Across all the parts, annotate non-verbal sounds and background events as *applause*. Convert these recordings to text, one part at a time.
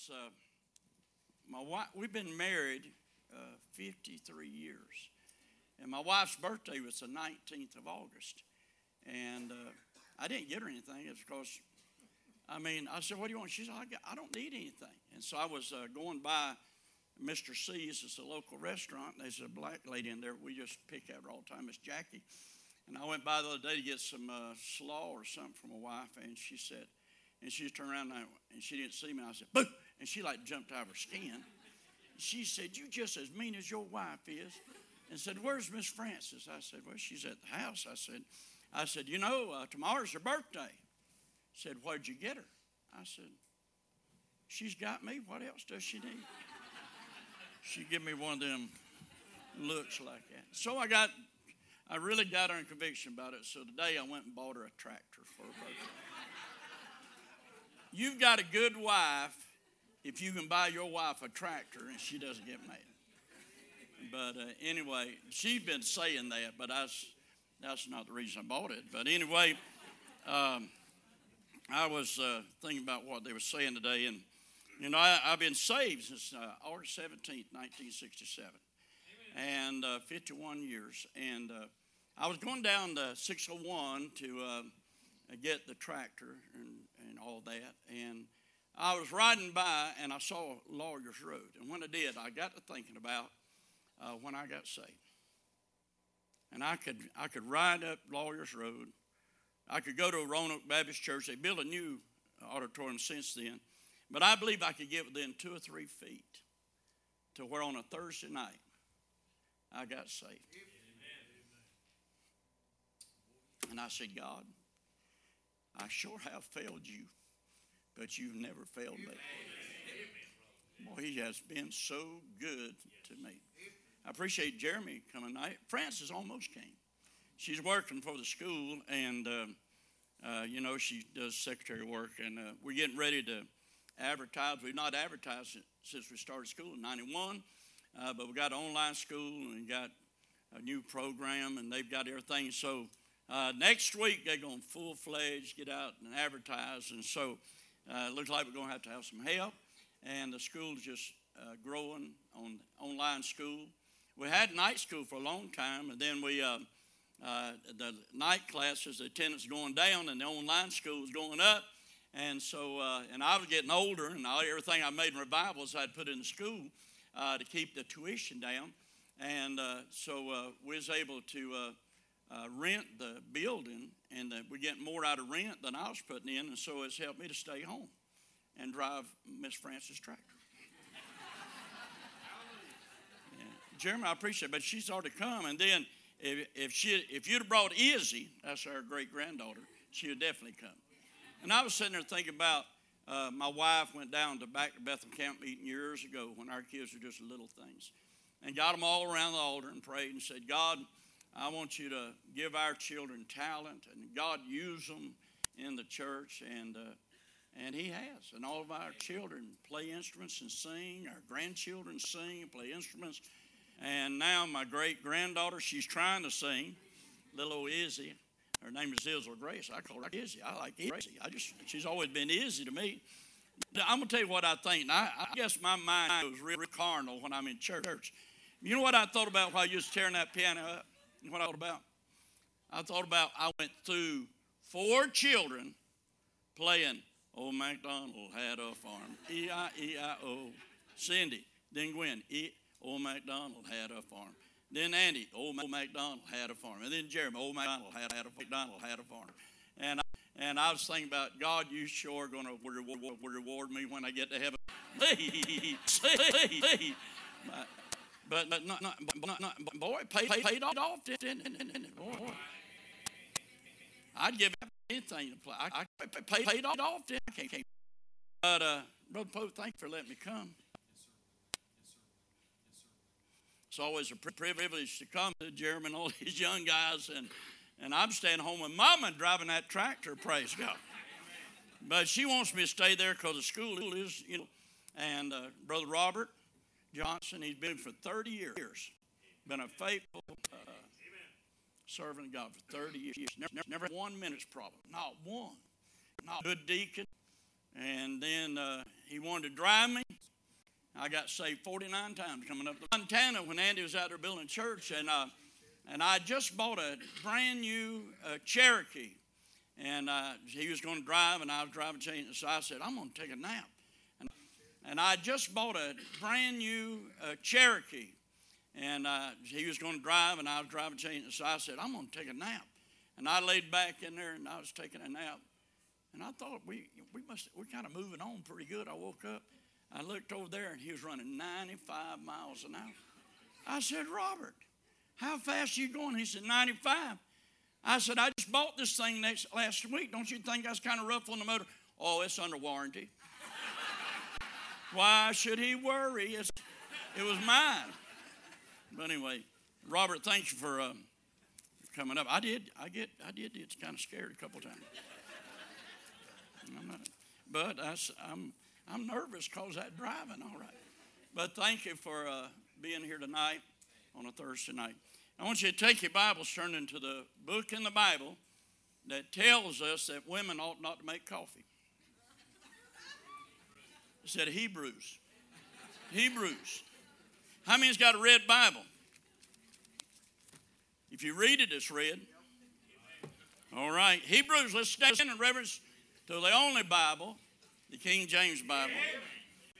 was uh, my wife. We've been married uh, 53 years, and my wife's birthday was the 19th of August, and uh, I didn't get her anything. It's because, I mean, I said, "What do you want?" She said, "I, got, I don't need anything." And so I was uh, going by Mr. C's. It's a local restaurant. There's a black lady in there. We just pick at her all the time. It's Jackie. And I went by the other day to get some uh, slaw or something from my wife, and she said, and she just turned around and, I, and she didn't see me. I said, boo! And she like jumped out of her skin. She said, You just as mean as your wife is. And said, Where's Miss Frances? I said, Well, she's at the house. I said, I said, you know, uh, tomorrow's her birthday. Said, Where'd you get her? I said, She's got me. What else does she need? She give me one of them looks like that. So I got I really got her in conviction about it. So today I went and bought her a tractor for her birthday. You've got a good wife if you can buy your wife a tractor and she doesn't get mad. But uh, anyway, she's been saying that, but that's, that's not the reason I bought it. But anyway, um, I was uh, thinking about what they were saying today, and you know, I, have been saved since uh, August 17th, 1967, and uh, 51 years. And uh, I was going down to 601 to uh, get the tractor and, and all that, and I was riding by and I saw Lawyers Road. And when I did, I got to thinking about uh, when I got saved. And I could, I could ride up Lawyers Road. I could go to Roanoke Baptist Church. They built a new auditorium since then. But I believe I could get within two or three feet to where on a Thursday night I got saved. And I said, God, I sure have failed you but you've never failed me. Boy, he has been so good to me. I appreciate Jeremy coming tonight. Frances almost came. She's working for the school, and uh, uh, you know she does secretary work, and uh, we're getting ready to advertise. We've not advertised since we started school in '91, uh, but we got online school and got a new program, and they've got everything. So uh, next week they're going full fledged get out and advertise, and so uh, looks like we're going to have to have some help, and the school's just uh, growing on online school. We had night school for a long time, and then we uh, uh, the night classes, the attendance going down, and the online school was going up. And so, uh, and I was getting older, and all, everything I made in revivals I'd put in the school uh, to keep the tuition down. And so we was able to uh, rent the building and we're getting more out of rent than I was putting in, and so it's helped me to stay home and drive Miss Frances' tractor. yeah. Jeremy, I appreciate it, but she's already come, and then if, if she if you'd have brought Izzy, that's our great granddaughter, she would definitely come. And I was sitting there thinking about uh, my wife went down to back to Bethel camp meeting years ago when our kids were just little things, and got them all around the altar and prayed and said, God I want you to give our children talent, and God use them in the church, and uh, and He has. And all of our children play instruments and sing. Our grandchildren sing and play instruments. And now my great granddaughter, she's trying to sing. Little old Izzy. Her name is Israel Grace. I call her Izzy. I like Izzy. I just she's always been Izzy to me. I'm gonna tell you what I think. I, I guess my mind was real carnal when I'm in church. You know what I thought about while you was tearing that piano up? What I thought about? I thought about I went through four children playing Old MacDonald had a farm. E-I-E-I-O. Cindy, then Gwen, e- Old MacDonald had a farm. Then Andy, Old MacDonald had a farm. And then Jeremy, Old MacDonald had, had a MacDonald had a farm. And I, and I was thinking about God, you sure going to reward, reward me when I get to heaven. *laughs* But, but not, not, not, not boy, paid, paid, off, didn't it? Boy. I'd give anything to play. I, I paid, paid off, didn't I? But, uh, Brother Pope, thank you for letting me come. It's always a privilege to come to Jeremy and all these young guys, and, and I'm staying home with Mama driving that tractor, praise God. But she wants me to stay there because the school is, you know, and uh, Brother Robert, Johnson. He's been for 30 years. Been a faithful uh, servant of God for 30 years. Never, never, never one minute's problem. Not one. Not good deacon. And then uh, he wanted to drive me. I got saved 49 times coming up to Montana when Andy was out there building church, and uh, and I just bought a brand new uh, Cherokee, and uh, he was going to drive, and I was driving, change, so I said, "I'm going to take a nap," and I just bought a brand new uh, Cherokee, and uh, he was going to drive, and I was driving, so I said, "I'm going to take a nap," and I laid back in there, and I was taking a nap, and I thought we we must we're kind of moving on pretty good. I woke up. I looked over there and he was running 95 miles an hour. I said, Robert, how fast are you going? He said, 95. I said, I just bought this thing next, last week. Don't you think I was kind of rough on the motor? Oh, it's under warranty. Why should he worry? It's, it was mine. But anyway, Robert, thank you for um, coming up. I did, I get, I did It's kind of scared a couple times. Not, but I, I'm I'm nervous because that driving, all right. But thank you for uh, being here tonight on a Thursday night. I want you to take your Bibles, turn into the book in the Bible that tells us that women ought not to make coffee. Said Hebrews. Hebrews. How many's got a red Bible? If you read it, it's red. All right. Hebrews, let's stand in reverence to the only Bible the King James Bible,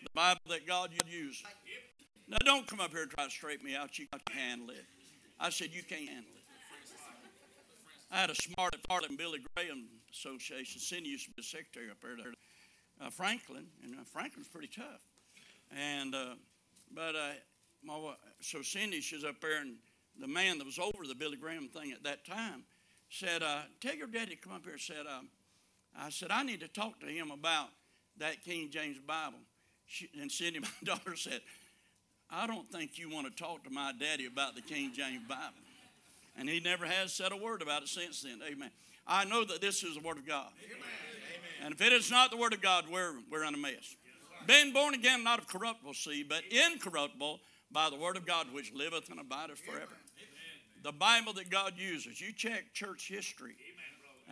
the Bible that God used. Now, don't come up here and try to straighten me out. You can't handle it. I said, You can't handle it. I had a smart part in Billy Graham Association. Cindy used to be a secretary up there uh, Franklin, and uh, Franklin's pretty tough. And, uh, but, uh, my, so Cindy, she's up there, and the man that was over the Billy Graham thing at that time said, Tell your daddy to come up here. Said, um, I said, I need to talk to him about that King James Bible. She, and Cindy, *laughs* my daughter, said, I don't think you want to talk to my daddy about the King James Bible. And he never has said a word about it since then. Amen. I know that this is the Word of God. Amen. And if it is not the Word of God, we're, we're in a mess. Being born again, not of corruptible seed, but incorruptible by the Word of God, which liveth and abideth forever. The Bible that God uses. You check church history,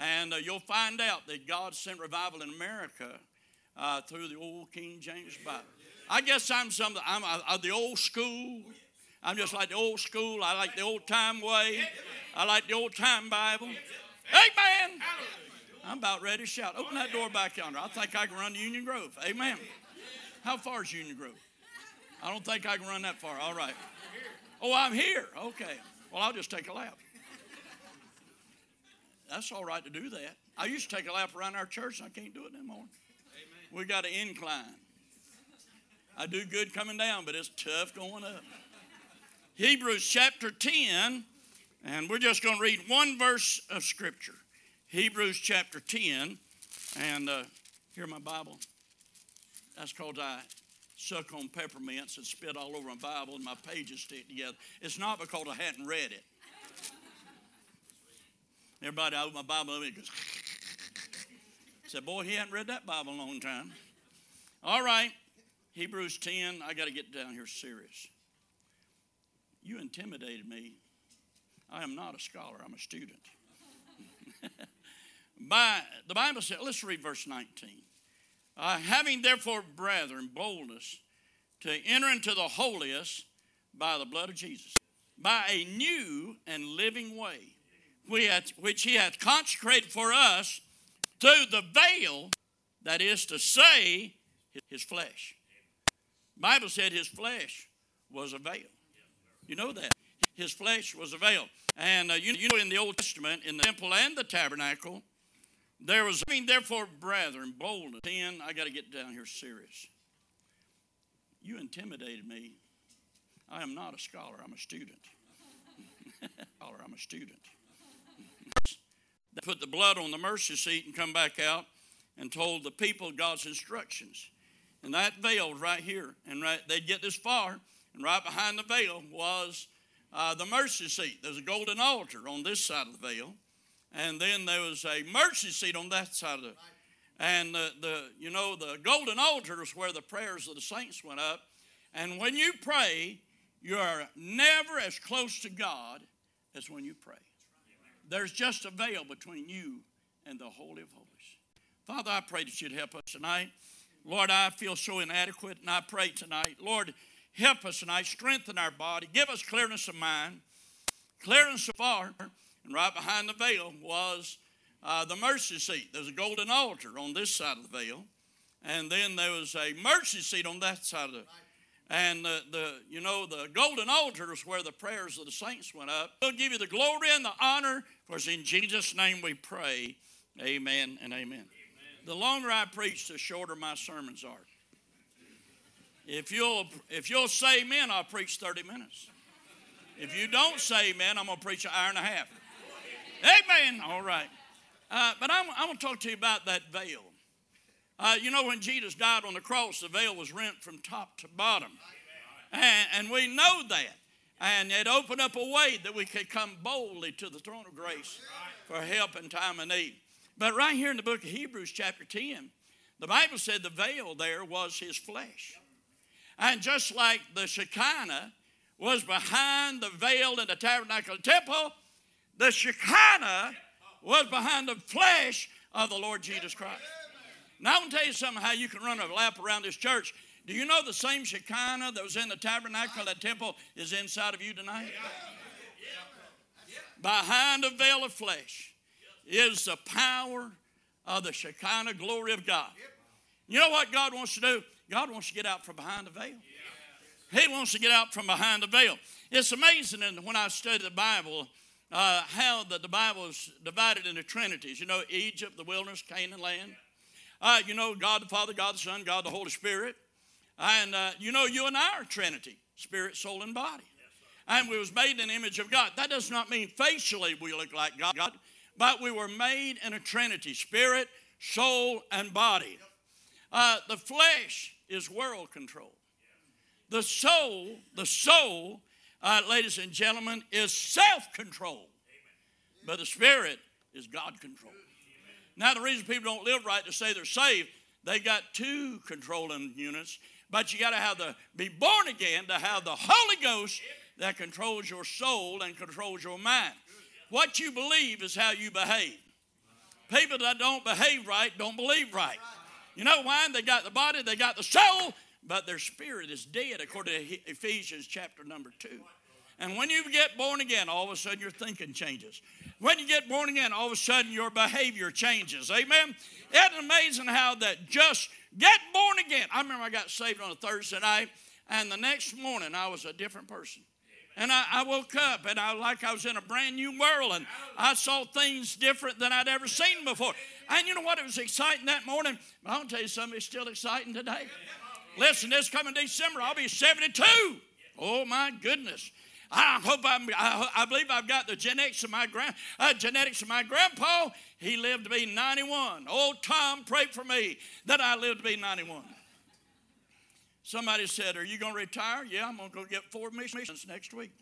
and uh, you'll find out that God sent revival in America uh, through the old King James Bible. I guess I'm some. I'm the old school. I'm just like the old school. I like the old time way. I like the old time Bible. Amen. I'm about ready to shout. Open that door back yonder. I think I can run to Union Grove. Amen. How far is Union Grove? I don't think I can run that far. All right. Oh, I'm here. Okay. Well, I'll just take a lap. That's all right to do that. I used to take a lap around our church, and I can't do it anymore Amen. we got an incline. I do good coming down, but it's tough going up. Hebrews chapter 10, and we're just going to read one verse of Scripture. Hebrews chapter 10, and uh, here my Bible. That's because I suck on peppermints and spit all over my Bible and my pages stick together. It's not because I hadn't read it. Everybody I open my Bible and goes, *laughs* Said, boy, he hadn't read that Bible in a long time. All right, Hebrews 10. I got to get down here serious. You intimidated me. I am not a scholar, I'm a student. *laughs* By the Bible said, let's read verse 19. Uh, having therefore, brethren, boldness to enter into the holiest by the blood of Jesus, by a new and living way, which he hath consecrated for us through the veil, that is to say, his flesh. Bible said his flesh was a veil. You know that. His flesh was a veil. And uh, you, you, know, in the Old Testament, in the temple and the tabernacle, there was, I mean, therefore, brethren, boldness. Ten, I got to get down here serious. You intimidated me. I am not a scholar, I'm a student. *laughs* scholar, I'm a student. They put the blood on the mercy seat and come back out and told the people God's instructions. And that veil right here, and right, they'd get this far, and right behind the veil was uh, the mercy seat. There's a golden altar on this side of the veil, and then there was a mercy seat on that side of the. And the, the you know the golden altar is where the prayers of the saints went up, and when you pray, you are never as close to God as when you pray. There's just a veil between you and the Holy of Holies. Father, I pray that you'd help us tonight. Lord, I feel so inadequate, and I pray tonight, Lord, help us tonight, strengthen our body, give us clearness of mind, clearness of heart. And right behind the veil was uh, the mercy seat. There's a golden altar on this side of the veil, and then there was a mercy seat on that side of the. And the, the you know the golden altar is where the prayers of the saints went up. We'll give you the glory and the honor, it's in Jesus' name we pray. Amen and amen. amen. The longer I preach, the shorter my sermons are. If you'll if you'll say amen, I'll preach 30 minutes. If you don't say amen, I'm gonna preach an hour and a half. Amen. All right. Uh, but I'm, I'm going to talk to you about that veil. Uh, you know, when Jesus died on the cross, the veil was rent from top to bottom. And, and we know that. And it opened up a way that we could come boldly to the throne of grace for help in time of need. But right here in the book of Hebrews, chapter 10, the Bible said the veil there was his flesh. And just like the Shekinah was behind the veil in the tabernacle temple, the Shekinah was behind the flesh of the Lord Jesus Christ. Now, I want to tell you something how you can run a lap around this church. Do you know the same Shekinah that was in the tabernacle, that temple, is inside of you tonight? Behind a veil of flesh is the power of the Shekinah glory of God. You know what God wants to do? God wants to get out from behind the veil. He wants to get out from behind the veil. It's amazing when I study the Bible uh, how the, the Bible is divided into trinities. You know, Egypt, the wilderness, Canaan land. Uh, you know, God the Father, God the Son, God the Holy Spirit. And uh, you know, you and I are Trinity, spirit, soul, and body. and we was made in the image of God. That does not mean facially we look like God, but we were made in a Trinity, spirit, soul, and body. Uh, the flesh is world control. The soul, the soul uh, ladies and gentlemen, is self control. But the Spirit is God control. Now, the reason people don't live right to say they're saved, they got two controlling units, but you got to have the be born again to have the Holy Ghost that controls your soul and controls your mind. What you believe is how you behave. People that don't behave right don't believe right. You know why? They got the body, they got the soul, but their spirit is dead, according to Ephesians chapter number 2. And when you get born again, all of a sudden your thinking changes. When you get born again, all of a sudden your behavior changes. Amen? It's amazing how that just get born again. I remember I got saved on a Thursday night, and the next morning I was a different person. And I, I, woke up and I like I was in a brand new world and I saw things different than I'd ever seen before. And you know what? It was exciting that morning. But I'll tell you something, it's still exciting today. Listen, this coming December, I'll be 72. Oh my goodness. I hope I'm, I, I believe I've got the genetics of my grand, uh, genetics of my grandpa. He lived to be 91. Old Tom prayed for me that I lived to be 91. Somebody said, Are you going to retire? Yeah, I'm going to go get four missions next week.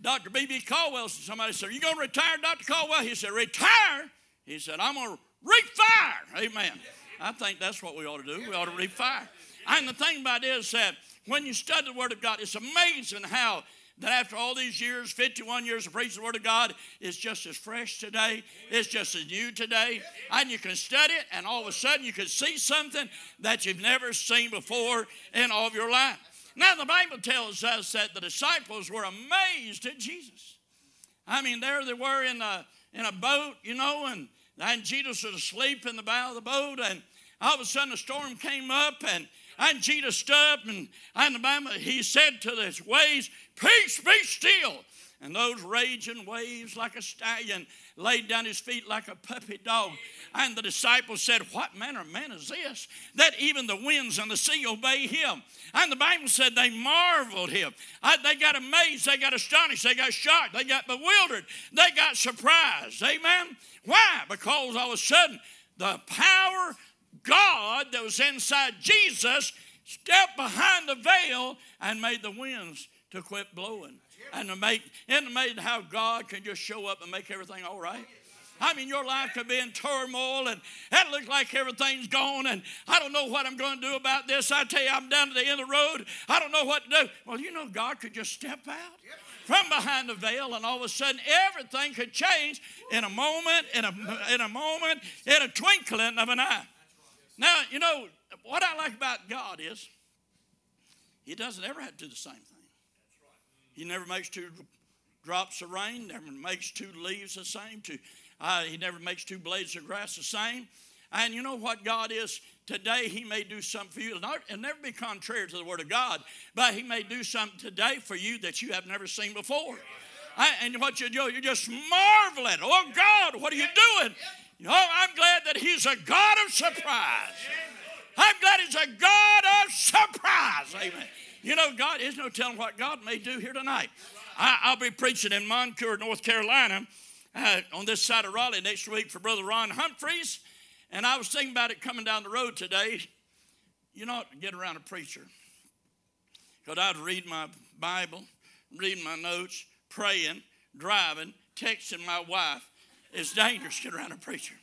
Dr. B.B. Caldwell, said, somebody said, Are you going to retire, Dr. Caldwell? He said, Retire? He said, I'm going to refire. Amen. I think that's what we ought to do. We ought to refire. And the thing about it is that when you study the Word of God, it's amazing how that after all these years, 51 years of preaching the Word of God, it's just as fresh today. It's just as new today. And you can study it, and all of a sudden you can see something that you've never seen before in all of your life. Now, the Bible tells us that the disciples were amazed at Jesus. I mean, there they were in a, in a boat, you know, and and Jesus was asleep in the bow of the boat, and all of a sudden a storm came up, and, and Jesus stood up, and, and the Bible, he said to the waves, Peace, be still. And those raging waves, like a stallion, laid down his feet like a puppy dog. And the disciples said, What manner of man is this? That even the winds and the sea obey him. And the Bible said they marveled him. Uh, they got amazed, they got astonished, they got shocked, they got bewildered, they got surprised. Amen. Why? Because all of a sudden, the power God that was inside Jesus stepped behind the veil and made the winds to quit blowing. And to make and make how God can just show up and make everything all right. I mean, your life could be in turmoil and it looks like everything's gone and I don't know what I'm going to do about this. I tell you, I'm down to the end of the road. I don't know what to do. Well, you know, God could just step out from behind the veil and all of a sudden everything could change in a moment, in a, in a moment, in a twinkling of an eye. Now, you know, what I like about God is He doesn't ever have to do the same thing. He never makes two drops of rain, never makes two leaves the same, two uh, he never makes two blades of grass the same. And you know what God is? Today, He may do something for you. It'll never be contrary to the Word of God, but He may do something today for you that you have never seen before. And what you do, you just marvel at, Oh, God, what are you doing? Oh, I'm glad that He's a God of surprise. I'm glad He's a God of surprise. Amen. You know, God, there's no telling what God may do here tonight. I, will be preaching in Moncure, North Carolina uh, on this side of Raleigh next week for Brother Ron Humphreys. And I was thinking about it coming down the road today. You know, get around a preacher. Because I'd read my Bible, reading my notes, praying, driving, texting my wife. It's dangerous to get around a preacher.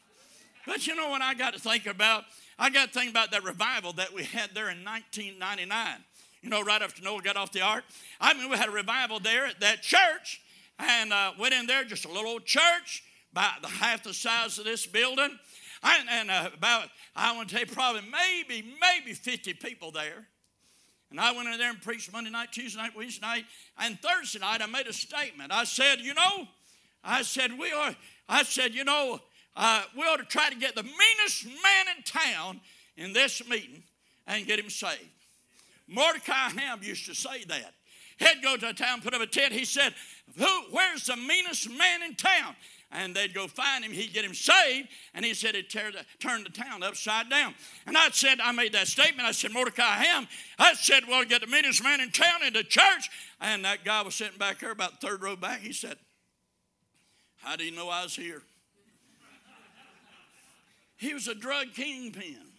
But you know, what I got to think about, I got to think about that revival that we had there in 1999. You know, right after Noah got off the ark. I mean, we had a revival there at that church and uh, went in there, just a little old church, about the half the size of this building. And, uh, about, I want to tell you, probably maybe, maybe 50 people there. And I went in there and preached Monday night, Tuesday night, Wednesday night, and Thursday night I made a statement. I said, you know, I said, we are, I said, you know, uh, we ought to try to get the meanest man in town in this meeting and get him saved. Mordecai Ham used to say that. He'd go to a town, put up a tent. He said, Who, Where's the meanest man in town? And they'd go find him. He'd get him saved. And he said, It the, turned the town upside down. And I said, I made that statement. I said, Mordecai Ham. I said, Well, get the meanest man in town into church. And that guy was sitting back there, about the third row back. He said, How do you know I was here? he was a drug kingpin.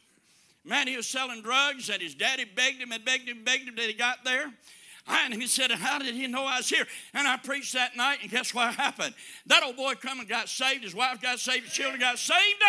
Man, he was selling drugs, and his daddy begged him and begged him, begged him that he got there. And he said, How did he know I was here? And I preached that night, and guess what happened? That old boy come and got saved. His wife got saved. His children got saved.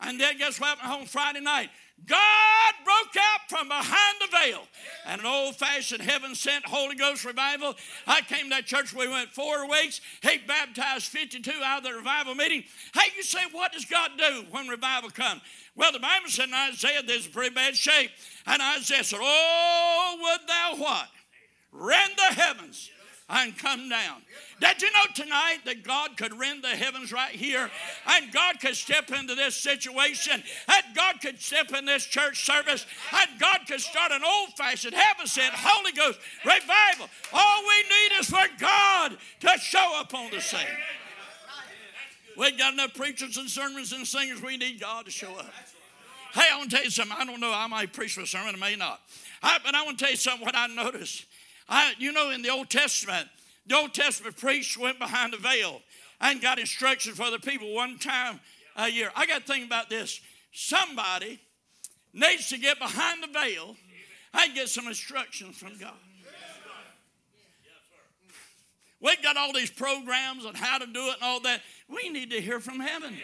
And then guess what happened home Friday night? God broke out from behind the veil. And an old fashioned heaven sent Holy Ghost revival. I came to that church, we went four weeks. He baptized 52 out of the revival meeting. Hey, you say, what does God do when revival comes? Well, the Bible said in Isaiah, there's a pretty bad shape. And Isaiah said, Oh, would thou what? rend the heavens and come down. Did you know tonight that God could rend the heavens right here? And God could step into this situation. And God could step in this church service. And God could start an old fashioned, heaven sent, Holy Ghost revival. All we need is for God to show up on the scene. We've got enough preachers and sermons and singers. We need God to show up. Hey, I want to tell you something. I don't know. I might preach a sermon, I may not. I, but I want to tell you something. What I noticed I, you know, in the Old Testament, the Old Testament priests went behind the veil and got instructions for the people one time a year. I got to think about this. Somebody needs to get behind the veil and get some instructions from God. We've got all these programs on how to do it and all that. We need to hear from heaven.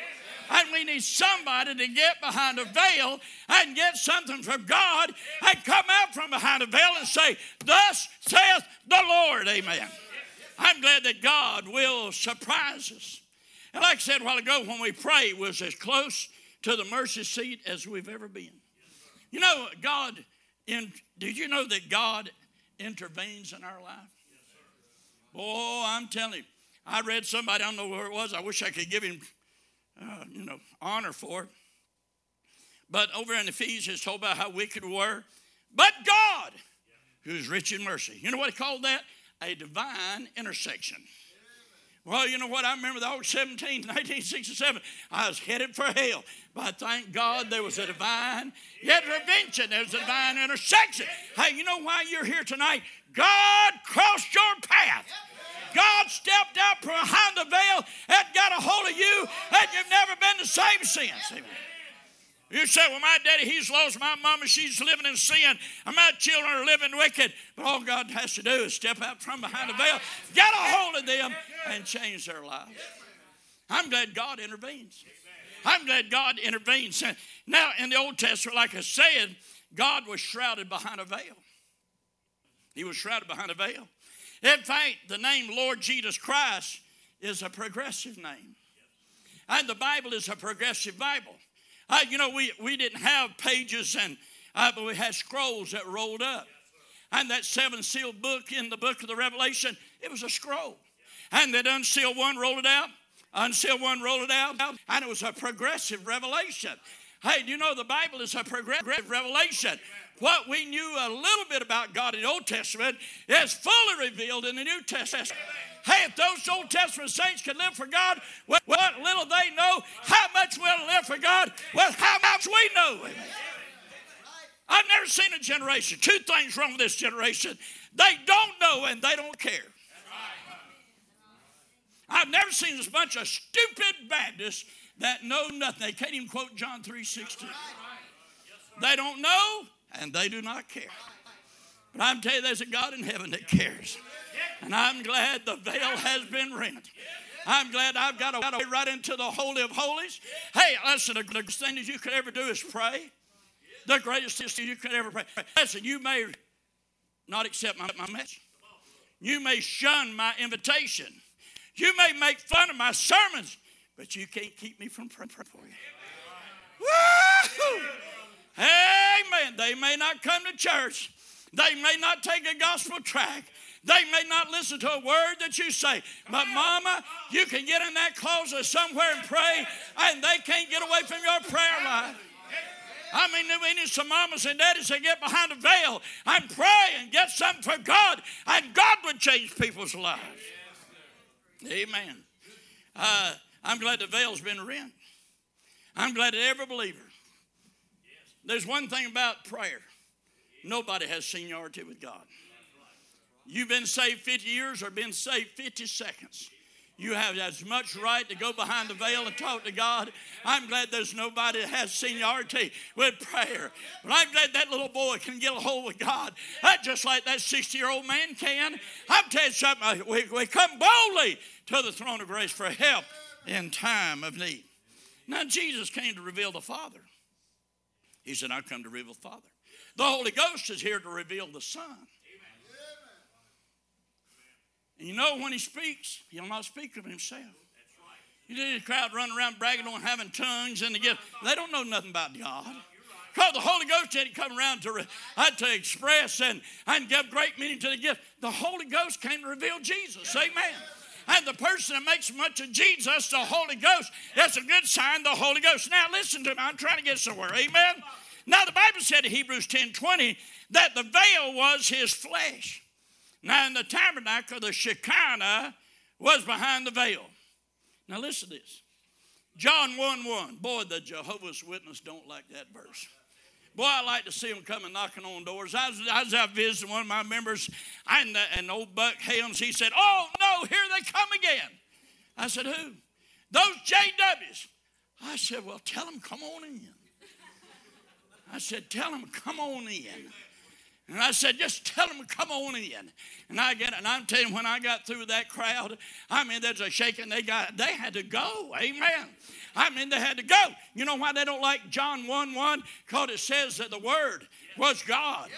And we need somebody to get behind a veil and get something from God and come out from behind a veil and say, Thus saith the Lord. Amen. I'm glad that God will surprise us. And like I said a while ago, when we pray, was as close to the mercy seat as we've ever been. You know, God, in, did you know that God intervenes in our life? Oh, I'm telling you. I read somebody, I don't know where it was. I wish I could give him uh, you know, honor for. It. But over in Ephesians, told about how wicked we were. But God, who's rich in mercy. You know what he called that? A divine intersection. Well, you know what? I remember the August 17, 1967. I was headed for hell. But thank God there was a divine intervention. There was a divine intersection. Hey, you know why you're here tonight? God crossed your path. God stepped out behind the veil and got a hold of you, and you've never been the same since. Amen. You say, Well, my daddy, he's lost. My mama, she's living in sin. And my children are living wicked. But all God has to do is step out from behind the veil, get a hold of them, and change their lives. I'm glad God intervenes. I'm glad God intervenes. Now, in the Old Testament, like I said, God was shrouded behind a veil. He was shrouded behind a veil. In fact, the name Lord Jesus Christ is a progressive name. And the Bible is a progressive Bible. Uh, you know, we, we didn't have pages, and uh, but we had scrolls that rolled up. And that seven sealed book in the book of the Revelation, it was a scroll. And that unsealed one rolled it out, unsealed one rolled it out, and it was a progressive revelation. Hey, do you know the Bible is a progressive revelation? What we knew a little bit about God in the Old Testament is fully revealed in the New Testament. Hey, if those Old Testament saints could live for God, what little they know, how much we'll live for God with how much we know. I've never seen a generation. Two things wrong with this generation they don't know and they don't care. I've never seen this bunch of stupid Baptists that know nothing. They can't even quote John 3 16. They don't know and they do not care. But I'm telling you, there's a God in heaven that cares. And I'm glad the veil has been rent. I'm glad I've got a way right into the Holy of Holies. Hey, listen, the greatest thing that you could ever do is pray. The greatest thing you could ever pray. Listen, you may not accept my, my message. You may shun my invitation. You may make fun of my sermons, but you can't keep me from praying for you. Woo! Amen. They may not come to church. They may not take a gospel track. They may not listen to a word that you say, but mama, you can get in that closet somewhere and pray, and they can't get away from your prayer life. I mean, we need some mamas and daddies that get behind a veil and pray and get something for God, and God would change people's lives. Amen. Uh, I'm glad the veil's been rent. I'm glad that every believer. There's one thing about prayer nobody has seniority with God. You've been saved 50 years or been saved 50 seconds. You have as much right to go behind the veil and talk to God. I'm glad there's nobody that has seniority with prayer. But I'm glad that little boy can get a hold of God That just like that 60 year old man can. I'm telling you something, we, we come boldly to the throne of grace for help in time of need. Now, Jesus came to reveal the Father. He said, I've come to reveal the Father. The Holy Ghost is here to reveal the Son. And you know, when he speaks, he'll not speak of himself. You see the crowd running around bragging on having tongues and the gift. They don't know nothing about God. Because the Holy Ghost didn't come around to, uh, to express and, and give great meaning to the gift. The Holy Ghost came to reveal Jesus. Amen. And the person that makes much of Jesus, the Holy Ghost, that's a good sign, the Holy Ghost. Now listen to me. I'm trying to get somewhere. Amen. Now the Bible said in Hebrews 10 20 that the veil was his flesh. Now, in the tabernacle, the Shekinah was behind the veil. Now, listen to this. John 1 1. Boy, the Jehovah's Witness don't like that verse. Boy, I like to see them coming knocking on doors. I was, I was out visiting one of my members, and, and old Buck Helms, he said, Oh, no, here they come again. I said, Who? Those JWs. I said, Well, tell them, come on in. I said, Tell them, come on in. And I said, just tell them to come on in. And I get it. And I'm telling you, when I got through that crowd, I mean, there's a shaking. They got, they had to go. Amen. I mean, they had to go. You know why they don't like John 1 1? Because it says that the Word was God.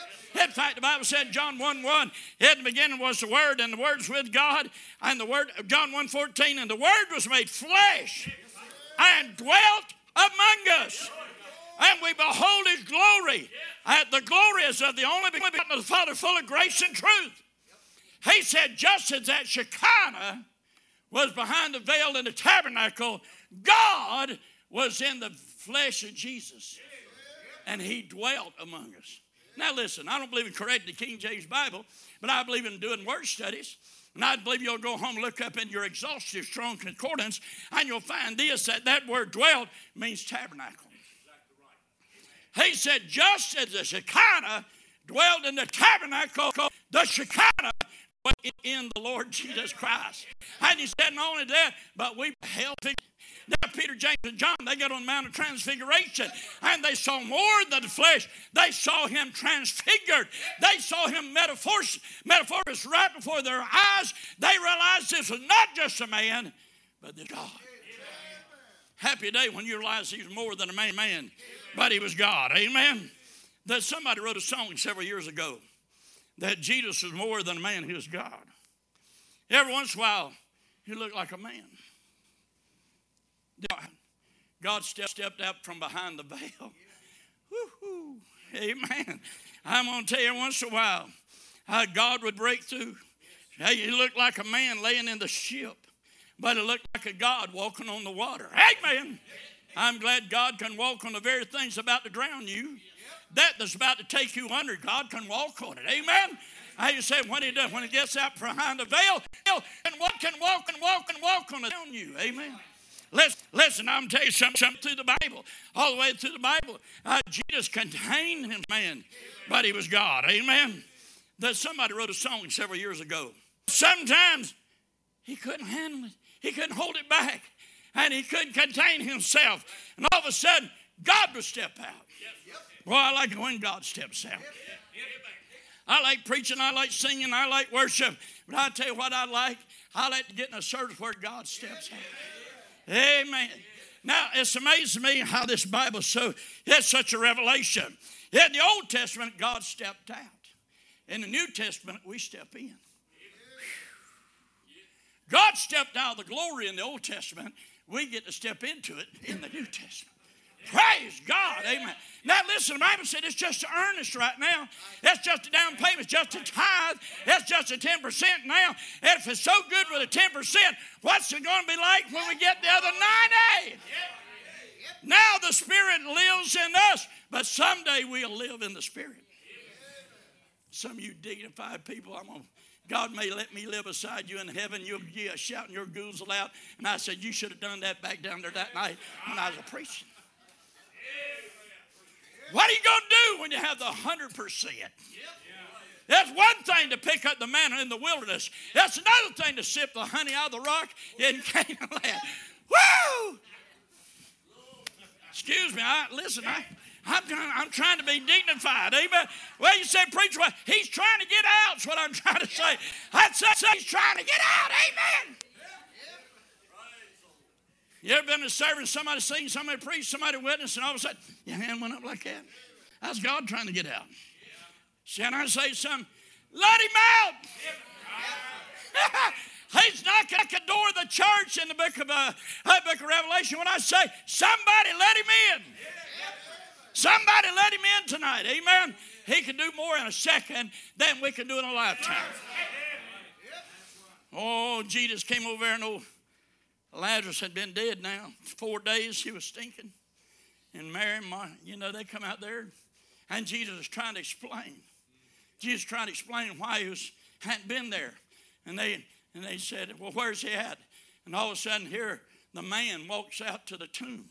In fact, the Bible said John 1 1, in the beginning was the Word, and the Word's with God. And the Word, John 1 14, and the Word was made flesh and dwelt among us and we behold his glory. And the glory is of the only begotten of the Father, full of grace and truth. He said, just as that Shekinah was behind the veil in the tabernacle, God was in the flesh of Jesus. And he dwelt among us. Now, listen, I don't believe in correcting the King James Bible, but I believe in doing word studies. And I believe you'll go home look up in your exhaustive strong concordance, and you'll find this that that word dwelt means tabernacle. He said, just as the Shekinah dwelled in the tabernacle, the Shekinah was in the Lord Jesus Christ. And he said, not only that, but we beheld it." now, Peter, James, and John, they got on the Mount of Transfiguration and they saw more than the flesh. They saw him transfigured. They saw him metaphors, metaphors right before their eyes. They realized this was not just a man, but this God. Happy day when you realize he's more than a man, man, but he was God. Amen. That somebody wrote a song several years ago that Jesus was more than a man, he was God. Every once in a while, he looked like a man. God stepped up from behind the veil. *laughs* Woo-hoo. Amen. I'm going to tell you once in a while how God would break through. Hey, he looked like a man laying in the ship, but it looked like a God walking on the water. Amen. I'm glad God can walk on the very things about to drown you. That that's about to take you under, God can walk on it. Amen. I you say when he does, when he gets out behind the veil, and walk and walk and walk and walk on it on you. Amen. Listen, listen, I'm tell you something, something through the Bible, all the way through the Bible. Uh, Jesus contained him, man, but he was God. Amen. That somebody wrote a song several years ago. Sometimes he couldn't handle it. He couldn't hold it back. And he couldn't contain himself. And all of a sudden, God would step out. Boy, I like it when God steps out. I like preaching, I like singing, I like worship. But I tell you what I like. I like to get in a service where God steps out. Amen. Now it's amazing me how this Bible so it's such a revelation. In the Old Testament, God stepped out. In the New Testament, we step in. God stepped out of the glory in the Old Testament. We get to step into it in the New Testament. Praise God. Amen. Now listen, the Bible said it's just earnest right now. That's just a down payment, it's just a tithe, That's just a 10% now. And if it's so good with a 10%, what's it going to be like when we get the other 90? Now the Spirit lives in us, but someday we'll live in the Spirit. Some of you dignified people, I'm going to God may let me live beside you in heaven. You'll be uh, shouting your goozle out. And I said, You should have done that back down there that night when I was preaching. What are you going to do when you have the 100%? That's one thing to pick up the manna in the wilderness. That's another thing to sip the honey out of the rock in *laughs* Canaan land. Woo! Excuse me. I, listen, I, I'm I'm trying to be dignified. Amen. Well, you said, preacher, well, he's trying to get out, is what I'm trying to say. I'd say he's trying to get out. Amen. You ever been in a service, somebody sing, somebody preach, somebody witness, and all of a sudden your hand went up like that? That's God trying to get out. Can I say something? Let him out. *laughs* He's knocking at the door of the church in the book of, uh, book of Revelation when I say, somebody let him in. Somebody let him in tonight. Amen. He can do more in a second than we can do in a lifetime. Oh, Jesus came over there and oh, Lazarus had been dead now. Four days he was stinking. And Mary and Martha, you know, they come out there and Jesus is trying to explain. Jesus trying to explain why he was, hadn't been there. And they, and they said, Well, where's he at? And all of a sudden, here, the man walks out to the tomb.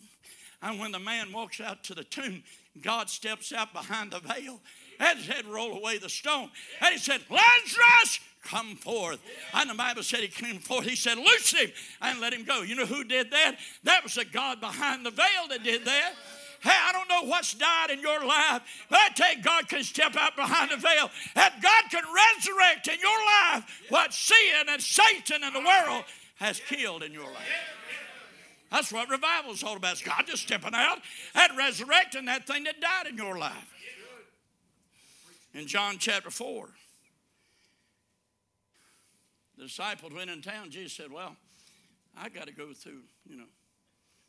And when the man walks out to the tomb, God steps out behind the veil and said, Roll away the stone. And he said, Lazarus, come forth. And the Bible said he came forth. He said, Loose him and let him go. You know who did that? That was the God behind the veil that did that. Hey, I don't know what's died in your life, but I tell God can step out behind the veil and God can resurrect in your life what sin and Satan and the world has killed in your life. That's what revival is all about. It's God just stepping out and resurrecting that thing that died in your life. In John chapter 4, the disciples went in town. Jesus said, Well, I got to go through, you know,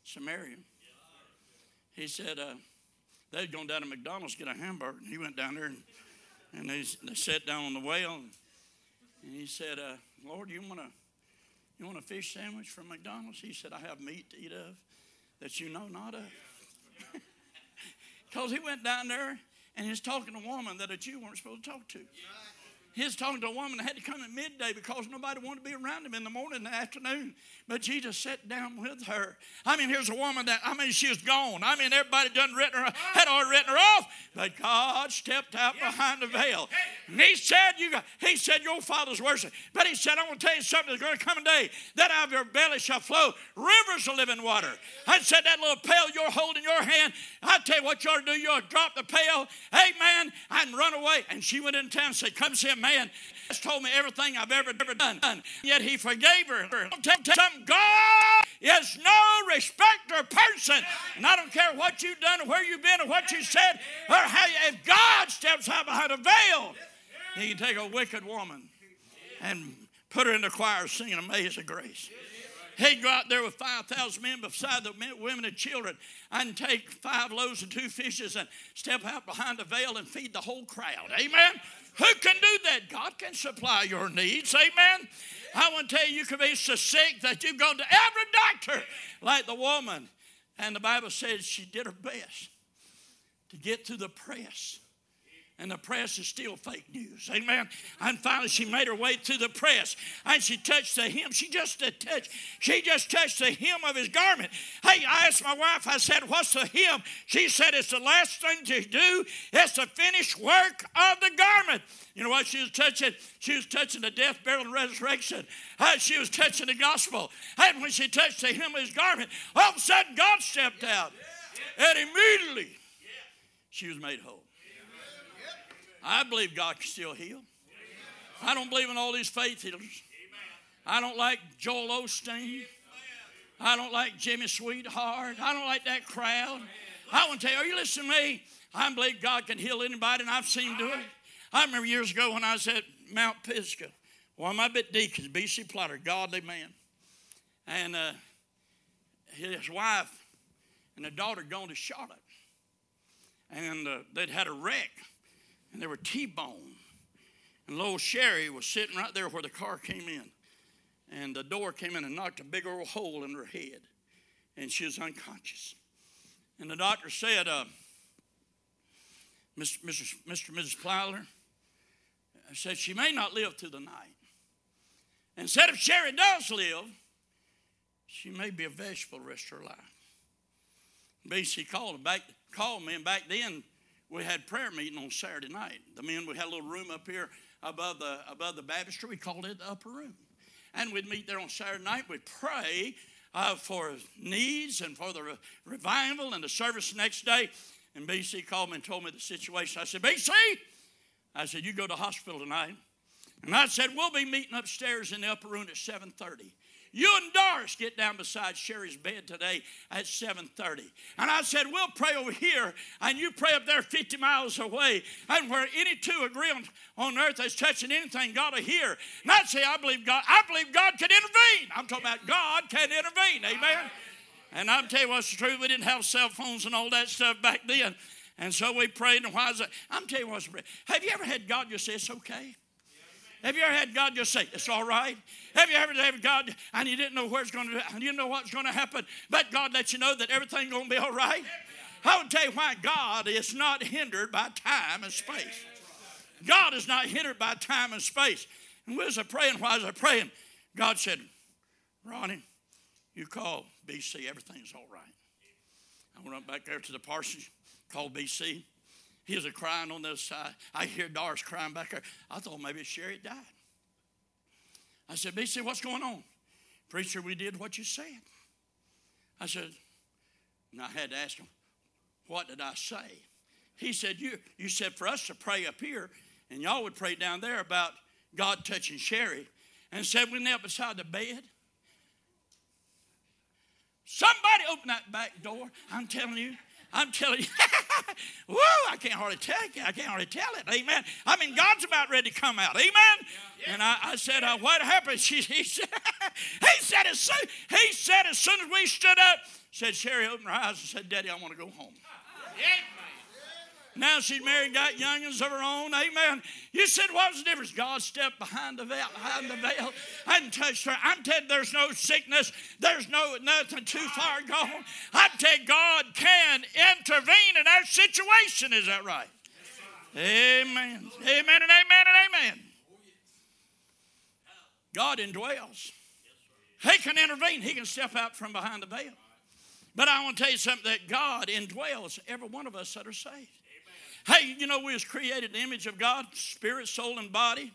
Samaria. He said, uh, they'd gone down to McDonald's to get a hamburger. And he went down there and, and they, they sat down on the whale. And, and he said, uh, Lord, you want to you want a fish sandwich from McDonald's? He said, I have meat to eat of that you know not of. *laughs* Because he went down there and he's talking to a woman that a Jew weren't supposed to talk to. He's talking to a woman that had to come at midday because nobody wanted to be around him in the morning and the afternoon. But Jesus sat down with her. I mean, here's a woman that, I mean, she was gone. I mean, everybody done written her, had already written her off. But God stepped out behind the veil. And he said, you got, he said, your father's worship. But he said, I'm going to tell you something. There's going to come a day that out of your belly shall flow rivers of living water. I said, that little pail you're holding in your hand, I tell you what you ought to do. You ought to drop the pail, amen, and run away. And she went in town and said, come see a man has told me everything I've ever, ever done. Yet he forgave her. Some God is no respecter person. And I don't care what you've done or where you've been or what you said or how you, if God steps out behind a veil, he can take a wicked woman and put her in the choir singing Amazing Grace. He'd go out there with 5,000 men beside the men, women and children and take five loaves and two fishes and step out behind the veil and feed the whole crowd. Amen? Who can do that? God can supply your needs. Amen? I want to tell you, you can be so sick that you've gone to every doctor like the woman. And the Bible says she did her best to get through the press and the press is still fake news. Amen. And finally, she made her way through the press, and she touched the hem. She just touched. She just touched the hem of his garment. Hey, I asked my wife. I said, "What's the hem?" She said, "It's the last thing to do. It's the finished work of the garment." You know what she was touching? She was touching the death, burial, and resurrection. Uh, she was touching the gospel. And when she touched the hem of his garment, all of a sudden God stepped out, and immediately she was made whole. I believe God can still heal. I don't believe in all these faith healers. I don't like Joel Osteen. I don't like Jimmy Swaggart. I don't like that crowd. I want to tell you, are you listening to me? I believe God can heal anybody, and I've seen him do it. I remember years ago when I was at Mount Pisgah, one of my bit deacons, B.C. Plotter, godly man, and uh, his wife and the daughter gone to Charlotte, and uh, they'd had a wreck and they were T-bone. And little Sherry was sitting right there where the car came in. And the door came in and knocked a big old hole in her head. And she was unconscious. And the doctor said, uh, Mr. Mr. Mr. Mrs. Plyler said she may not live through the night. And said if Sherry does live, she may be a vegetable the rest of her life. BC called back called me, and back then we had prayer meeting on Saturday night. The men, we had a little room up here above the, above the baptistry. We called it the upper room. And we'd meet there on Saturday night. We'd pray uh, for needs and for the re- revival and the service the next day. And BC called me and told me the situation. I said, BC, I said, you go to hospital tonight. And I said, we'll be meeting upstairs in the upper room at 730. You and Doris get down beside Sherry's bed today at 7:30. And I said, we'll pray over here, and you pray up there 50 miles away. And where any two agree on, on earth that's touching anything, God will hear. And I say, I believe God, I believe God can intervene. I'm talking about God can intervene. Amen. And I'm telling you what's the truth. We didn't have cell phones and all that stuff back then. And so we prayed, and why is that? I'm telling you what's Have you ever had God just say it's okay? Have you ever had God just say, it's all right? Have you ever had God and you didn't know where it's going to, and you didn't know what's going to happen, but God let you know that everything's going to be all right? I would tell you why God is not hindered by time and space. God is not hindered by time and space. And we was praying, why was I praying? God said, Ronnie, you call BC, everything's all right. I went up back there to the parsonage, called BC. He was crying on the other side. I hear Doris crying back there. I thought maybe Sherry died. I said, BC, what's going on? Preacher, we did what you said. I said, and I had to ask him, what did I say? He said, you, you said for us to pray up here, and y'all would pray down there about God touching Sherry. And said, we knelt beside the bed. Somebody open that back door. I'm telling you, I'm telling you, *laughs* woo, I can't hardly tell it. I can't hardly tell it. Amen. I mean, God's about ready to come out. Amen. Yeah. And I, I, said, uh, what happened? *laughs* She, he said, he said, as soon, he said, as soon as we stood up, said, Sherry opened her eyes and said, Daddy, I want to go home. Yeah. Now she's married, got youngins of her own. Amen. You said, what was the difference? God stepped behind the veil, behind the veil and touched her. I'm telling you, there's no sickness. There's no nothing too far gone. I tell you, God can intervene in our situation. Is that right? Amen. Amen and amen and amen. God indwells. He can intervene. He can step out from behind the veil. But I want to tell you something that God indwells every one of us that are saved. Hey, you know, we was created in the image of God, spirit, soul, and body.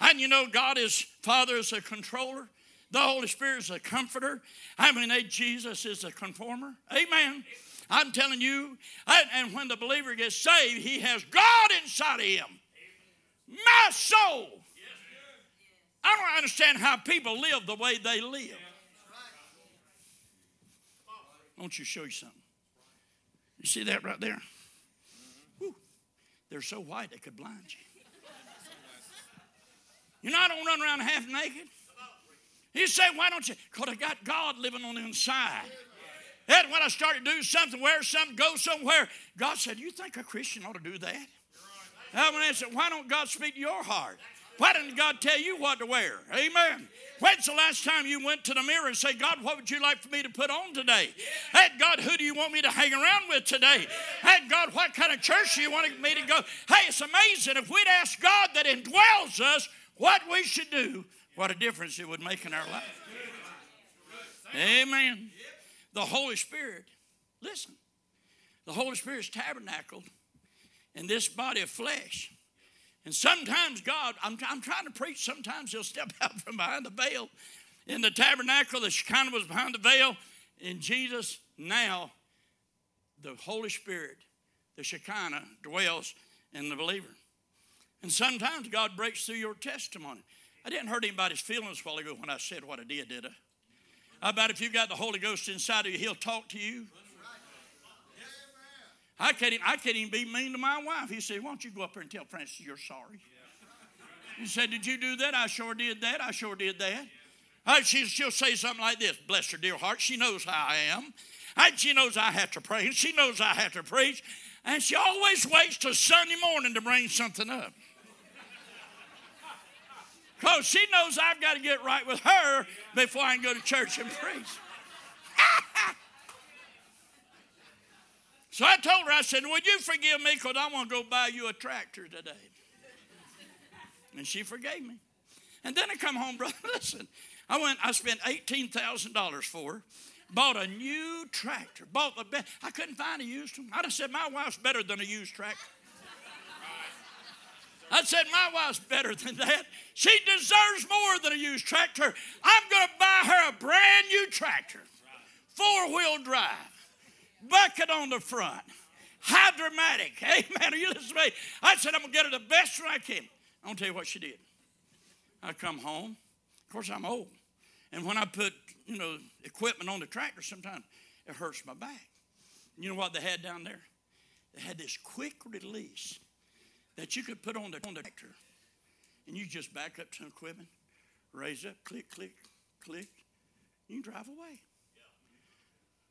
And you know, God is Father is a controller. The Holy Spirit is a comforter. I mean, Jesus is a conformer. Amen. I'm telling you, and when the believer gets saved, he has God inside of him. My soul. I don't understand how people live the way they live. Won't you show you something? You see that right there? They're so white they could blind you. You know, I don't run around half naked. He said, Why don't you? Because I got God living on the inside. And when I started to do something, wear something, go somewhere, God said, You think a Christian ought to do that? I said, Why don't God speak to your heart? Why didn't God tell you what to wear? Amen. When's the last time you went to the mirror and say, God, what would you like for me to put on today? Hey, God, who do you want me to hang around with today? Hey, God, what kind of church do you want me to go? Hey, it's amazing if we'd ask God that indwells us what we should do, what a difference it would make in our life. Amen. The Holy Spirit, listen, the Holy Spirit is tabernacled in this body of flesh. And sometimes God, I'm, I'm trying to preach, sometimes He'll step *laughs* out from behind the veil. In the tabernacle, the Shekinah was behind the veil. In Jesus, now, the Holy Spirit, the Shekinah, dwells in the believer. And sometimes God breaks through your testimony. I didn't hurt anybody's feelings a while ago when I said what I did, did I? How about if you've got the Holy Ghost inside of you, He'll talk to you? I can't, even, I can't even be mean to my wife. He said, Why don't you go up there and tell Frances you're sorry? He said, Did you do that? I sure did that. I sure did that. I, she, she'll say something like this Bless her dear heart. She knows how I am. She knows I have to pray. She knows I have to preach. And she always waits till Sunday morning to bring something up. Because she knows I've got to get right with her before I can go to church and preach. So I told her, I said, Would you forgive me because I want to go buy you a tractor today? And she forgave me. And then I come home, *laughs* brother. Listen, I went, I spent $18,000 for her, bought a new tractor, bought the best. I couldn't find a used one. I'd have said, My wife's better than a used tractor. I said, My wife's better than that. She deserves more than a used tractor. I'm going to buy her a brand new tractor, four wheel drive bucket on the front. How dramatic. *laughs* Amen. Are you listening to me? I said, I'm going to get her the best one I can. I'm going to tell you what she did. I come home. Of course, I'm old. And when I put, you know, equipment on the tractor, sometimes it hurts my back. You know what they had down there? They had this quick release that you could put on the, on the tractor. And you just back up to the equipment, raise up, click, click, click. You drive away.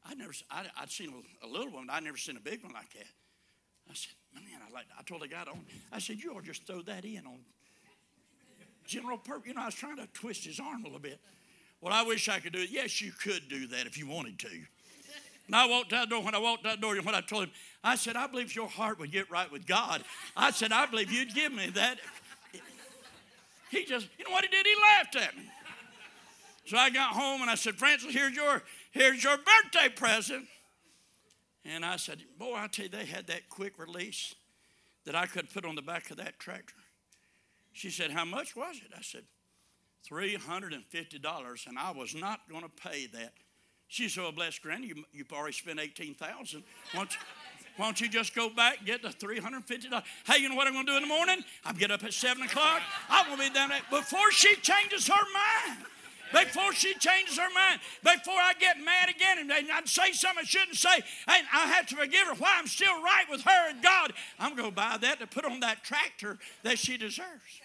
I never, I, would seen a, little one, I'd never seen a big one like that. I said, man, I like. I told the guy on. I said, you ought to just throw that in on general purpose. You know, I was trying to twist his arm a little bit. Well, I wish I could do it. Yes, you could do that if you wanted to. And I walked out the door. When I walked out the door, when I told him, I said, I believe your heart would get right with God. I said, I believe you'd give me that. He just, you know what he did? He laughed at me. So I got home and I said, Frances, here's your Here's your birthday present. And I said, Boy, I tell you, they had that quick release that I could put on the back of that tractor. She said, How much was it? I said, $350, and I was not going to pay that. She said, Well, bless Granny, you, you've already spent 18000 why, why don't you just go back and get the $350? Hey, you know what I'm going to do in the morning? I'm get up at 7 o'clock. I'm going to be down there before she changes her mind before she changes her mind, before I get mad again and I'd say something I shouldn't say, and I have to forgive her while I'm still right with her and God, I'm going to buy that to put on that tractor that she deserves.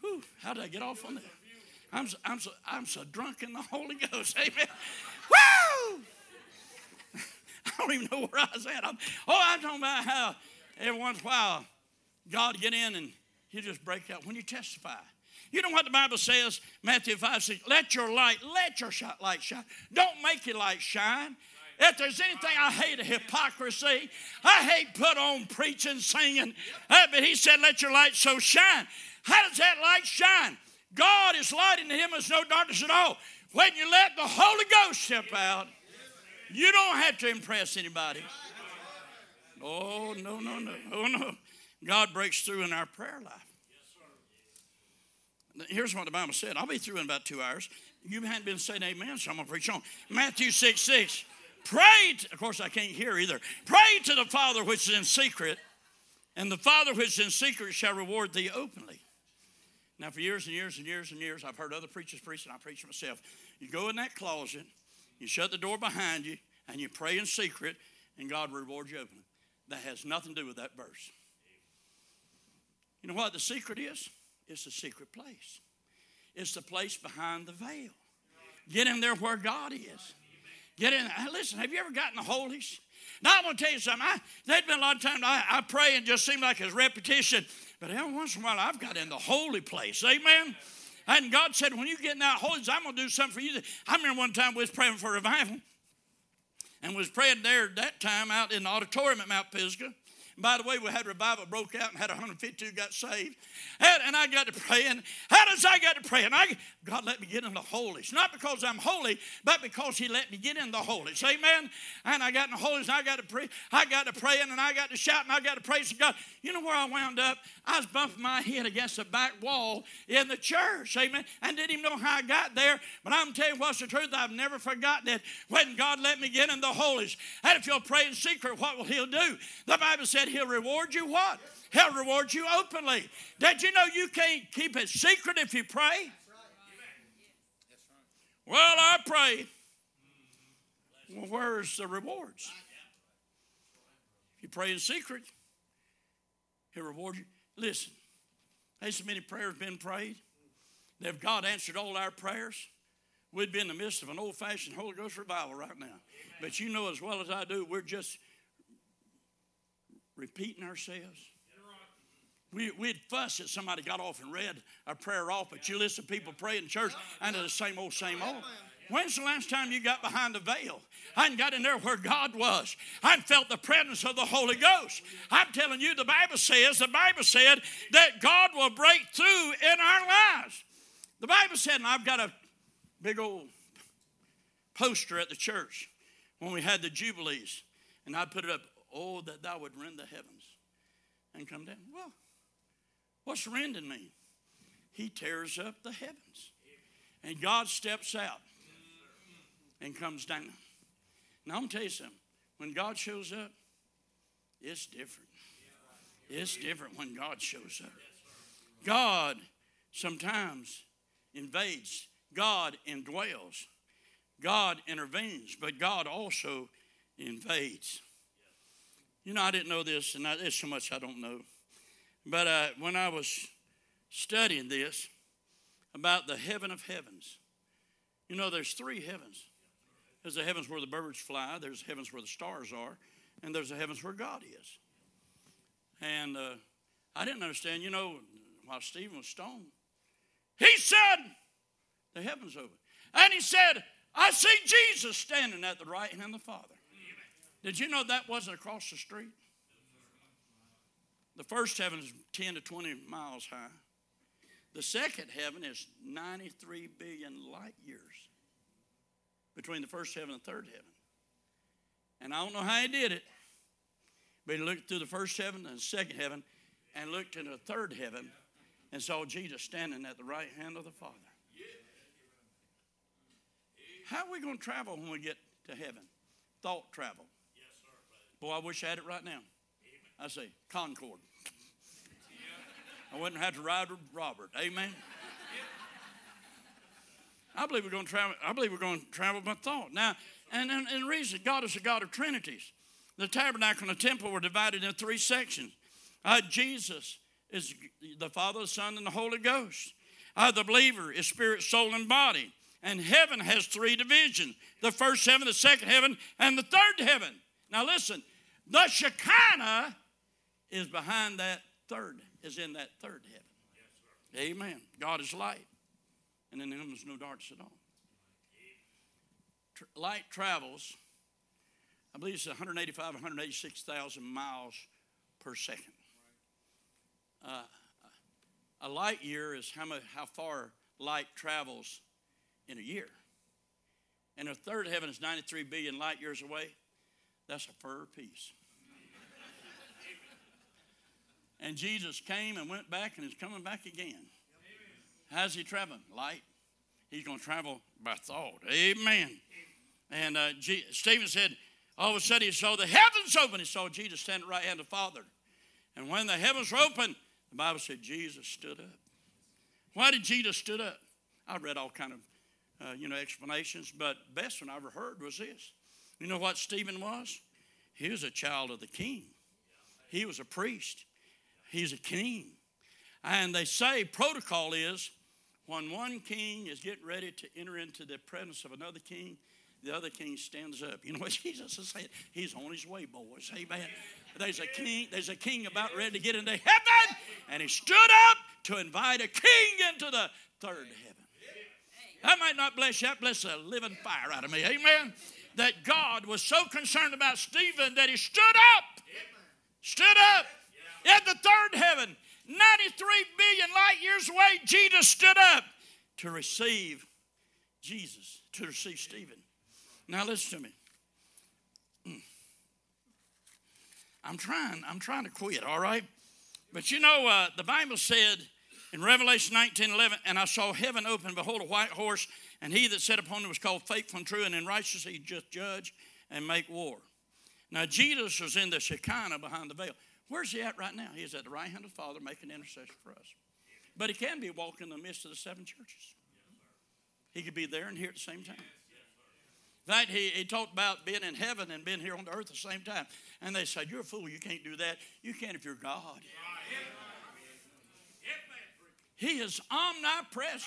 Whew, how did I get off on that? I'm so, I'm so, I'm so drunk in the Holy Ghost. *laughs* Amen. Woo! *laughs* I don't even know where I was at. I'm, oh, I'm talking about how every once in a while God get in and he just break out when you testify. You know what the Bible says, Matthew 5 says, let your light, let your light shine. Don't make your light shine. If there's anything I hate, a hypocrisy. I hate put on preaching, singing. Uh, but he said, let your light so shine. How does that light shine? God is light in him, there's no darkness at all. When you let the Holy Ghost step out, you don't have to impress anybody. Oh, no, no, no. Oh, no. God breaks through in our prayer life. Here's what the Bible said. I'll be through in about two hours. You hadn't been saying amen, so I'm going to preach on. Matthew 6 6. Pray, to, of course, I can't hear either. Pray to the Father which is in secret, and the Father which is in secret shall reward thee openly. Now, for years and years and years and years, I've heard other preachers preach, and I preach myself. You go in that closet, you shut the door behind you, and you pray in secret, and God will reward you openly. That has nothing to do with that verse. You know what the secret is? It's the secret place. It's the place behind the veil. Get in there where God is. Get in. Listen, have you ever gotten the holies? Now I'm to tell you something. I, there's been a lot of times I, I pray and just seem like it's repetition. But every once in a while I've got in the holy place. Amen. And God said, when you get in that holies, I'm going to do something for you. I remember one time we was praying for revival. And was praying there at that time out in the auditorium at Mount Pisgah. By the way, we had revival broke out and had 152 got saved. And, I got to praying. How does I got to praying? I, God let me get in the holies. Not because I'm holy, but because He let me get in the holies. Amen. And I got in the holies and I got to pray. I got to praying and I got to shout and I got to praise God. You know where I wound up? I was bumping my head against the back wall in the church. Amen. And didn't even know how I got there. But I'm telling you what's the truth. I've never forgotten it when God let me get in the holies. And if you'll pray in secret, what will He'll do? The Bible said He'll reward you what? He'll reward you openly. Did you know you can't keep it secret if you pray? Well, I pray. Well, where's the rewards? If you pray in secret, He'll reward you. Listen, there's so many prayers been prayed. If God answered all our prayers, we'd be in the midst of an old fashioned Holy Ghost revival right now. But you know as well as I do, we're just repeating ourselves. We, we'd fuss if somebody got off and read a prayer off, but you listen to people pray in church and it's the same old, same old. When's the last time you got behind the veil? I didn't got in there where God was. I felt the presence of the Holy Ghost. I'm telling you, the Bible says, the Bible said that God will break through in our lives. The Bible said, and I've got a big old poster at the church when we had the Jubilees, and I put it up, oh, that thou would rend the heavens and come down. Well, what's rending mean? He tears up the heavens. And God steps out and comes down. Now, I'm going to tell you something. When God shows up, it's different. It's different when God shows up. God sometimes invades, God indwells, God intervenes, but God also invades. You know, I didn't know this, and I, there's so much I don't know. But uh, when I was studying this about the heaven of heavens, you know, there's three heavens. There's the heavens where the birds fly, there's the heavens where the stars are, and there's the heavens where God is. And uh, I didn't understand, you know, while Stephen was stoned, he said, the heavens open. And he said, I see Jesus standing at the right hand of the Father. Did you know that wasn't across the street? The first heaven is 10 to 20 miles high. The second heaven is 93 billion light years between the first heaven and third heaven. And I don't know how he did it, but he looked through the first heaven and second heaven and looked into the third heaven and saw Jesus standing at the right hand of the Father. How are we going to travel when we get to heaven? Thought travel. Boy, I wish I had it right now. I say, Concord. I wouldn't have to ride with Robert. Amen. I believe we're going to travel. I believe we're going to travel by thought. Now, and, and, and the reason God is a God of trinities. The tabernacle and the temple were divided into three sections. Uh, Jesus is the Father, the Son, and the Holy Ghost. Uh, the believer is spirit, soul, and body. And heaven has three divisions the first heaven, the second heaven, and the third heaven. Now listen, the Shekinah is behind that third, is in that third heaven. Yes, Amen. God is light, and in him is no darkness at all. Tr- light travels, I believe it's 185, 186,000 miles per second. Uh, a light year is how, much, how far light travels in a year. And the third heaven is 93 billion light years away. That's a fur piece. And Jesus came and went back and is coming back again. How's he traveling? Light. He's going to travel by thought. Amen. And uh, G- Stephen said, all of a sudden he saw the heavens open. He saw Jesus standing right hand of the Father. And when the heavens were open, the Bible said Jesus stood up. Why did Jesus stood up? I read all kind of, uh, you know, explanations, but best one I ever heard was this. You know what Stephen was? He was a child of the king. He was a priest. He's a king. And they say protocol is when one king is getting ready to enter into the presence of another king, the other king stands up. You know what *laughs* Jesus is saying? He's on his way, boys. Amen. There's a king, there's a king about ready to get into heaven, and he stood up to invite a king into the third heaven. That might not bless you, that bless the living fire out of me. Amen. That God was so concerned about Stephen that he stood up. Stood up in the third heaven. 93 billion light years away, Jesus stood up to receive Jesus, to receive Stephen. Now listen to me. Mm. I'm trying, I'm trying to quit, all right? But you know, uh, the Bible said in Revelation 19 11, and I saw heaven open, behold, a white horse, and he that sat upon it was called faithful and true, and in righteousness he just judge and make war. Now, Jesus was in the Shekinah behind the veil. Where's he at right now? He's at the right hand of the Father making intercession for us. But he can be walking in the midst of the seven churches. He could be there and here at the same time. In fact, he, he talked about being in heaven and being here on the earth at the same time. And they said, You're a fool. You can't do that. You can't if you're God. He is omnipresent.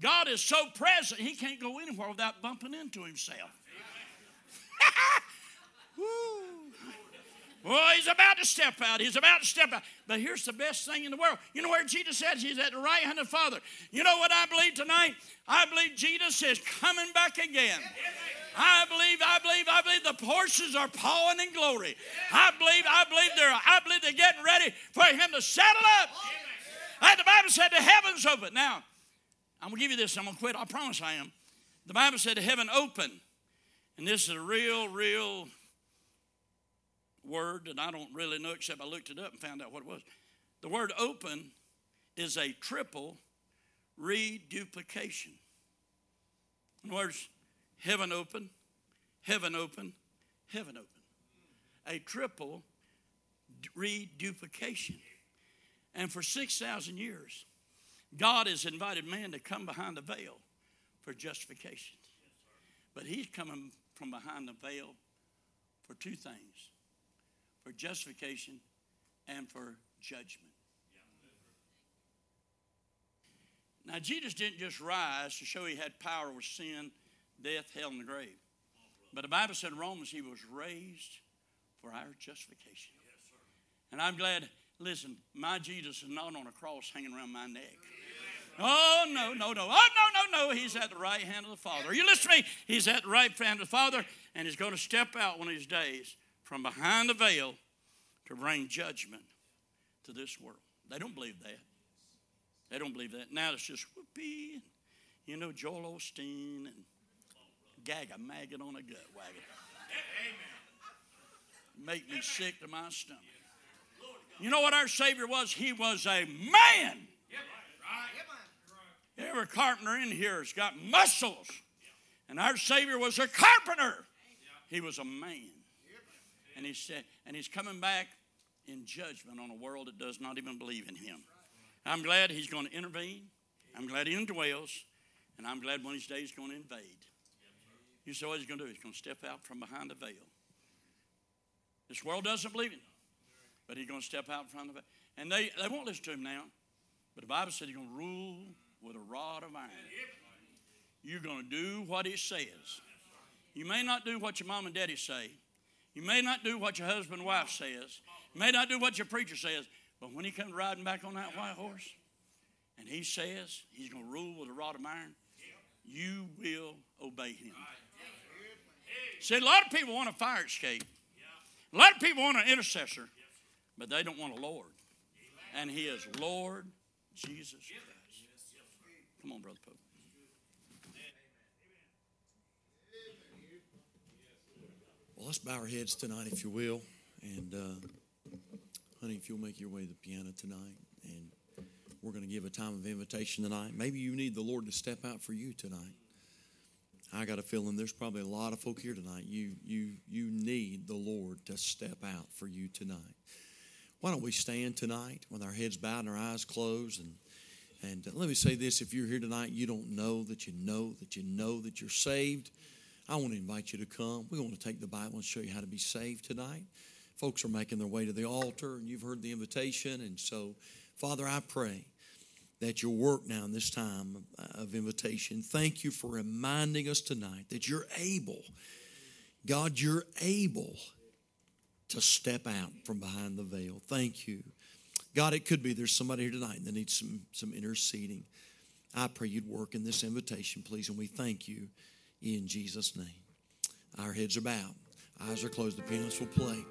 God is so present, he can't go anywhere without bumping into himself. *laughs* Well, he's about to step out. He's about to step out. But here's the best thing in the world. You know where Jesus says he's at the right hand of the Father. You know what I believe tonight? I believe Jesus is coming back again. I believe, I believe, I believe the horses are pawing in glory. I believe, I believe they're, I believe they're getting ready for him to settle up. And the Bible said the heavens open. Now, I'm gonna give you this. I'm gonna quit. I promise I am. The Bible said heaven open, and this is a real, real word that I don't really know except I looked it up and found out what it was. The word open is a triple reduplication. In other words, heaven open, heaven open, heaven open. A triple reduplication. And for 6,000 years, God has invited man to come behind the veil for justification. But he's coming from behind the veil for two things for justification and for judgment. Now, Jesus didn't just rise to show he had power over sin, death, hell, and the grave. But the Bible said in Romans he was raised for our justification. And I'm glad, listen, my Jesus is not on a cross hanging around my neck. Oh, no, no, no. Oh, no, no, no. He's at the right hand of the Father. Are you listening? He's at the right hand of the Father, and he's going to step out one of these days from behind the veil to bring judgment to this world. They don't believe that. They don't believe that. Now it's just whoopee, and, you know, Joel Osteen and gag a maggot on a gut wagon. Make me sick to my stomach. You know what our Savior was? He was a man. Every carpenter in here has got muscles. And our Savior was a carpenter. He was a man. And he said, and he's coming back in judgment on a world that does not even believe in him. I'm glad he's going to intervene. I'm glad he indwells. And I'm glad one of these days he's going to invade. You say what he's going to do? He's going to step out from behind the veil. This world doesn't believe him. But he's going to step out in front of it. And they, they won't listen to him now. But the Bible said he's going to rule with a rod of iron. You're going to do what he says. You may not do what your mom and daddy say. You may not do what your husband and wife says. You may not do what your preacher says. But when he comes riding back on that white horse and he says he's going to rule with a rod of iron, you will obey him. See, a lot of people want a fire escape. A lot of people want an intercessor, but they don't want a Lord. And he is Lord Jesus Christ. Come on, Brother Pope. Well, let's bow our heads tonight, if you will. And uh, Honey, if you'll make your way to the piano tonight, and we're going to give a time of invitation tonight. Maybe you need the Lord to step out for you tonight. I got a feeling there's probably a lot of folk here tonight. You, you, you need the Lord to step out for you tonight. Why don't we stand tonight with our heads bowed and our eyes closed? And, and uh, let me say this if you're here tonight, you don't know that you know that you know that you're saved. I want to invite you to come. We want to take the Bible and show you how to be saved tonight. Folks are making their way to the altar, and you've heard the invitation. And so, Father, I pray that your work now in this time of uh, invitation. Thank you for reminding us tonight that you're able, God, you're able to step out from behind the veil. Thank you. God, it could be there's somebody here tonight that needs some, some interceding. I pray you'd work in this invitation, please, and we thank you in Jesus' name. Our heads are bowed, eyes are closed, the pianist will play.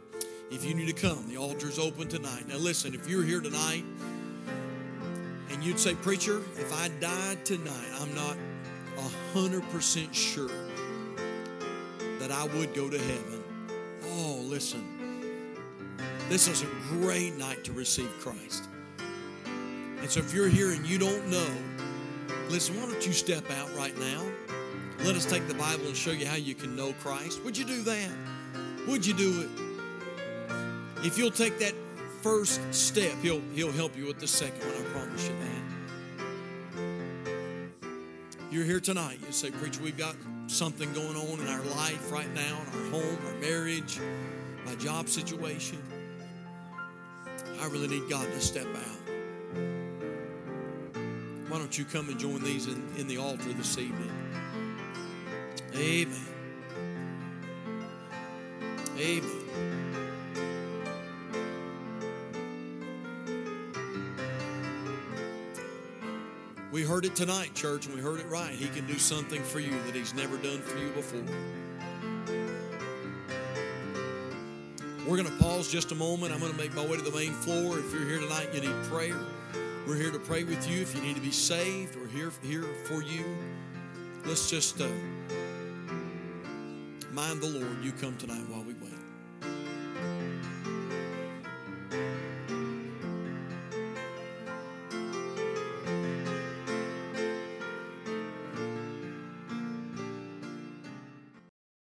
If you need to come, the altar's open tonight. Now, listen, if you're here tonight, and you'd say, Preacher, if I died tonight, I'm not 100% sure that I would go to heaven. Oh, listen. This is a great night to receive Christ. And so if you're here and you don't know, listen, why don't you step out right now? Let us take the Bible and show you how you can know Christ. Would you do that? Would you do it? If you'll take that first step, he'll, he'll help you with the second one. I promise you that. You're here tonight. You say, Preacher, we've got something going on in our life right now, in our home, our marriage, my job situation. I really need God to step out. Why don't you come and join these in, in the altar this evening? Amen. Amen. We heard it tonight, church, and we heard it right. He can do something for you that He's never done for you before. We're going to pause just a moment. I'm going to make my way to the main floor. If you're here tonight, you need prayer. We're here to pray with you. If you need to be saved, we're here, here for you. Let's just uh, mind the Lord. You come tonight while.